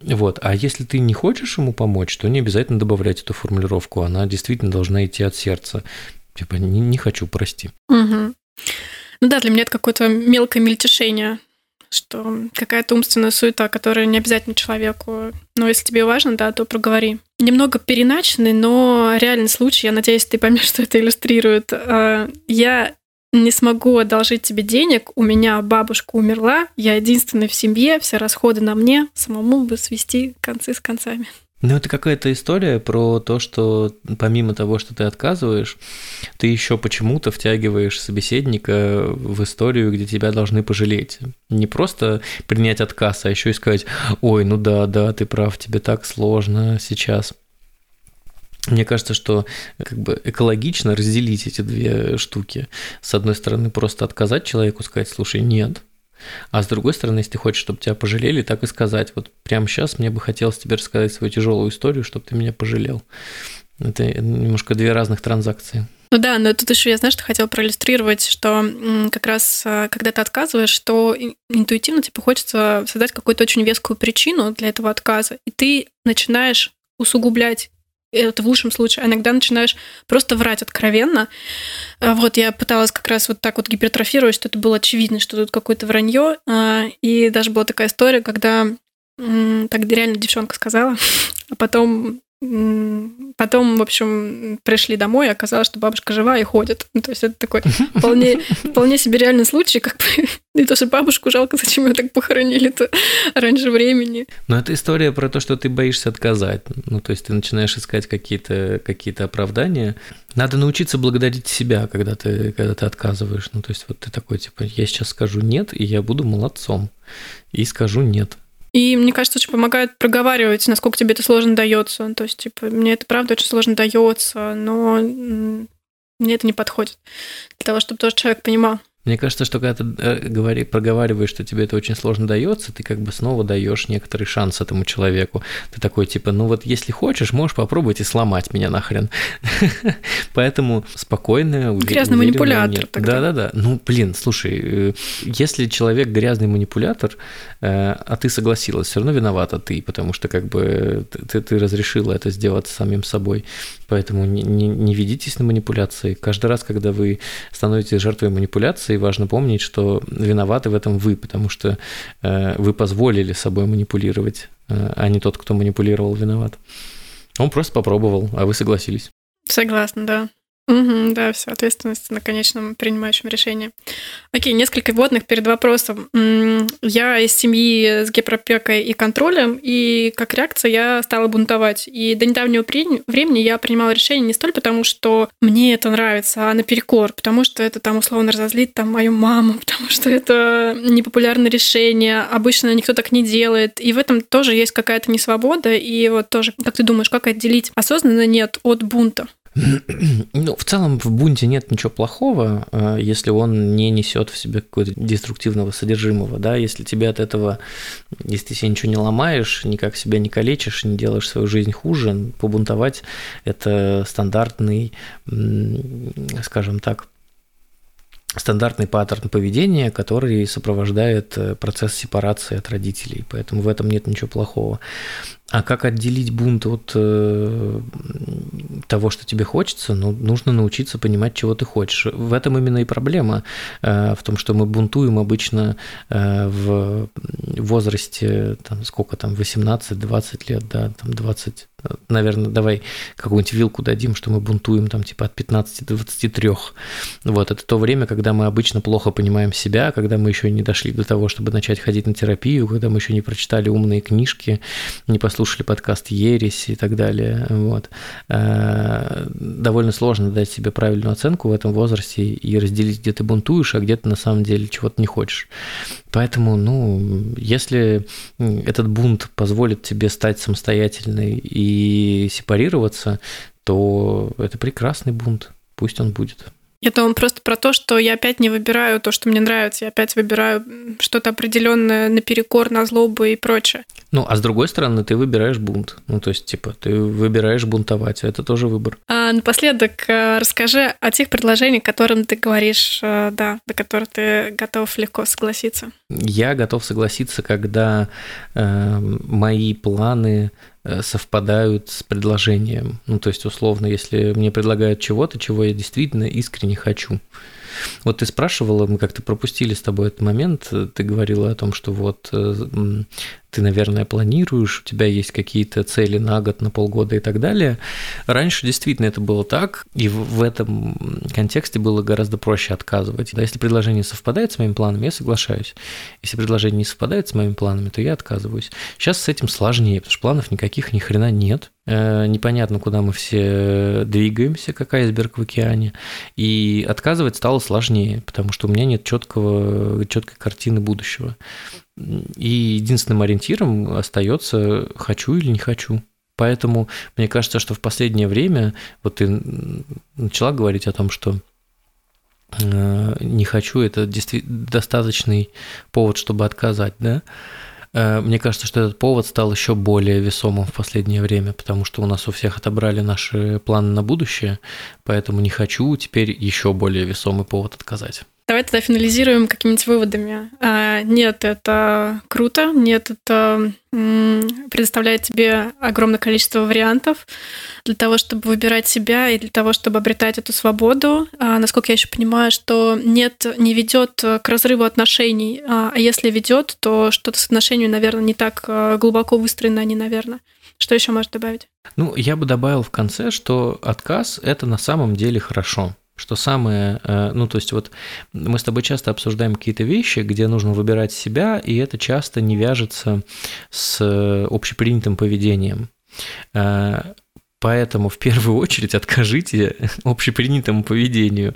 Вот, а если ты не хочешь ему помочь, то не обязательно добавлять эту формулировку, она действительно должна идти от сердца. Типа, не, не хочу, прости.
Угу. Ну да, для меня это какое-то мелкое мельтешение что какая-то умственная суета, которая не обязательно человеку. Но если тебе важно, да, то проговори. Немного переначенный, но реальный случай. Я надеюсь, ты поймешь, что это иллюстрирует. А, я не смогу одолжить тебе денег, у меня бабушка умерла, я единственный в семье, все расходы на мне, самому бы свести концы с концами.
Ну, это какая-то история про то, что помимо того, что ты отказываешь, ты еще почему-то втягиваешь собеседника в историю, где тебя должны пожалеть. Не просто принять отказ, а еще и сказать, ой, ну да, да, ты прав, тебе так сложно сейчас. Мне кажется, что как бы экологично разделить эти две штуки. С одной стороны, просто отказать человеку, сказать, слушай, нет, а с другой стороны, если ты хочешь, чтобы тебя пожалели, так и сказать. Вот прямо сейчас мне бы хотелось тебе рассказать свою тяжелую историю, чтобы ты меня пожалел. Это немножко две разных транзакции.
Ну да, но тут еще я, знаешь, что хотела проиллюстрировать, что как раз а, когда ты отказываешь, то интуитивно тебе хочется создать какую-то очень вескую причину для этого отказа, и ты начинаешь усугублять это в лучшем случае, а иногда начинаешь просто врать откровенно. А вот я пыталась как раз вот так вот гипертрофировать, что это было очевидно, что тут какое-то вранье. А, и даже была такая история, когда так реально девчонка сказала, а потом Потом, в общем, пришли домой, и оказалось, что бабушка жива и ходит. Ну, то есть это такой вполне, вполне себе реальный случай, как бы не то, что бабушку жалко, зачем ее так похоронили-то раньше времени.
Но это история про то, что ты боишься отказать. Ну, то есть ты начинаешь искать какие-то какие оправдания. Надо научиться благодарить себя, когда ты, когда ты отказываешь. Ну, то есть вот ты такой, типа, я сейчас скажу нет, и я буду молодцом. И скажу нет.
И мне кажется, очень помогает проговаривать, насколько тебе это сложно дается. То есть, типа, мне это правда очень сложно дается, но мне это не подходит. Для того, чтобы тоже человек понимал.
Мне кажется, что когда ты э, говори, проговариваешь, что тебе это очень сложно дается, ты как бы снова даешь некоторый шанс этому человеку. Ты такой типа, ну вот если хочешь, можешь попробовать и сломать меня нахрен. Поэтому спокойно.
Грязный манипулятор.
Да-да-да. Ну, блин, слушай, э, если человек грязный манипулятор, э, а ты согласилась, все равно виновата ты, потому что как бы ты, ты разрешила это сделать самим собой. Поэтому не, не, не ведитесь на манипуляции. Каждый раз, когда вы становитесь жертвой манипуляции, важно помнить, что виноваты в этом вы, потому что э, вы позволили собой манипулировать, э, а не тот, кто манипулировал, виноват. Он просто попробовал, а вы согласились.
Согласна, да. Угу, да, все, ответственность на конечном принимающем решении. Окей, несколько вводных перед вопросом. Я из семьи с гиперопекой и контролем, и как реакция я стала бунтовать. И до недавнего времени я принимала решение не столь потому, что мне это нравится, а наперекор, потому что это там условно разозлит там мою маму, потому что это непопулярное решение, обычно никто так не делает. И в этом тоже есть какая-то несвобода. И вот тоже, как ты думаешь, как отделить осознанно нет от бунта?
Ну, в целом в бунте нет ничего плохого, э, если он не несет в себе какого-то деструктивного содержимого, да, если тебе от этого, если ты себе ничего не ломаешь, никак себя не калечишь, не делаешь свою жизнь хуже, побунтовать – это стандартный, скажем так, стандартный паттерн поведения, который сопровождает э, процесс сепарации от родителей, поэтому в этом нет ничего плохого. А как отделить бунт от э, того, что тебе хочется? Ну, нужно научиться понимать, чего ты хочешь. В этом именно и проблема, э, в том, что мы бунтуем обычно э, в возрасте, там, сколько там, 18-20 лет, да, там 20, наверное, давай какую-нибудь вилку дадим, что мы бунтуем там типа от 15 до 23. Вот, это то время, когда мы обычно плохо понимаем себя, когда мы еще не дошли до того, чтобы начать ходить на терапию, когда мы еще не прочитали умные книжки, не послушали слушали подкаст «Ересь» и так далее. Вот. Э, довольно сложно дать себе правильную оценку в этом возрасте и разделить, где ты бунтуешь, а где ты на самом деле чего-то не хочешь. Поэтому, ну, если этот бунт позволит тебе стать самостоятельной и сепарироваться, то это прекрасный бунт. Пусть он будет.
Это он просто про то, что я опять не выбираю то, что мне нравится, я опять выбираю что-то определенное наперекор, на злобу и прочее.
Ну, а с другой стороны, ты выбираешь бунт. Ну, то есть, типа, ты выбираешь бунтовать, это тоже выбор.
А напоследок э, расскажи о тех предложениях, которым ты говоришь, э, да, до которых ты готов легко согласиться.
Я готов согласиться, когда э, мои планы Э, совпадают с предложением. Ну, то есть, условно, если мне предлагают чего-то, чего я действительно искренне хочу. Вот ты спрашивала, мы как-то пропустили с тобой этот момент, ты говорила о том, что вот ты, наверное, планируешь, у тебя есть какие-то цели на год, на полгода и так далее. Раньше действительно это было так, и в этом контексте было гораздо проще отказывать. Да, если предложение совпадает с моими планами, я соглашаюсь. Если предложение не совпадает с моими планами, то я отказываюсь. Сейчас с этим сложнее, потому что планов никаких ни хрена нет. Э, непонятно, куда мы все двигаемся, как айсберг в океане. И отказывать стало сложнее, потому что у меня нет четкого, четкой картины будущего. И единственным ориентиром остается хочу или не хочу. Поэтому мне кажется, что в последнее время вот ты начала говорить о том, что э, не хочу, это достаточный повод, чтобы отказать, да? Э, мне кажется, что этот повод стал еще более весомым в последнее время, потому что у нас у всех отобрали наши планы на будущее, поэтому не хочу, теперь еще более весомый повод отказать.
Давай тогда финализируем какими-нибудь выводами. А, нет, это круто, нет, это предоставляет тебе огромное количество вариантов для того, чтобы выбирать себя и для того, чтобы обретать эту свободу. А, насколько я еще понимаю, что нет, не ведет к разрыву отношений, а, а если ведет, то что-то с отношениями, наверное, не так глубоко выстроено они, наверное. Что еще можешь добавить?
Ну, я бы добавил в конце, что отказ это на самом деле хорошо что самое, э, ну то есть вот мы с тобой часто обсуждаем какие-то вещи, где нужно выбирать себя, и это часто не вяжется с общепринятым поведением. Э, поэтому в первую очередь откажите общепринятому поведению.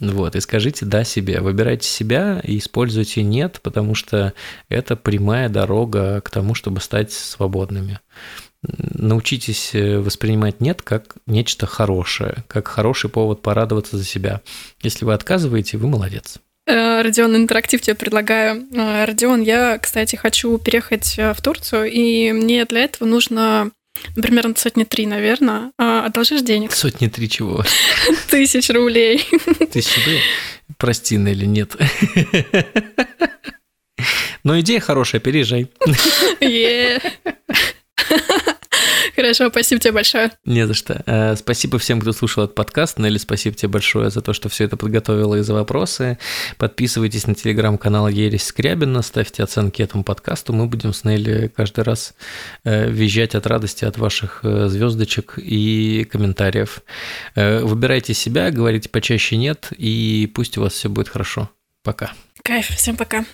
Вот, и скажите «да» себе. Выбирайте себя и используйте «нет», потому что это прямая дорога к тому, чтобы стать свободными научитесь э, воспринимать нет как нечто хорошее, как хороший повод порадоваться за себя. Если вы отказываете, вы молодец.
Э, Родион, интерактив тебе предлагаю. Э, Родион, я, кстати, хочу переехать в Турцию, и мне для этого нужно ну, примерно сотни три, наверное. А, одолжишь денег?
Сотни три чего?
Тысяч рублей.
Тысяч рублей? Прости, или нет? Но идея хорошая, переезжай.
Yeah. Хорошо, спасибо тебе большое.
Не за что. Э, спасибо всем, кто слушал этот подкаст. Нелли, спасибо тебе большое за то, что все это подготовила и за вопросы. Подписывайтесь на телеграм-канал Ересь Скрябина, ставьте оценки этому подкасту. Мы будем с Нелли каждый раз э, визжать от радости от ваших э, звездочек и комментариев. Выбирайте себя, говорите почаще нет, и пусть у вас все будет хорошо. Пока.
Кайф, всем пока.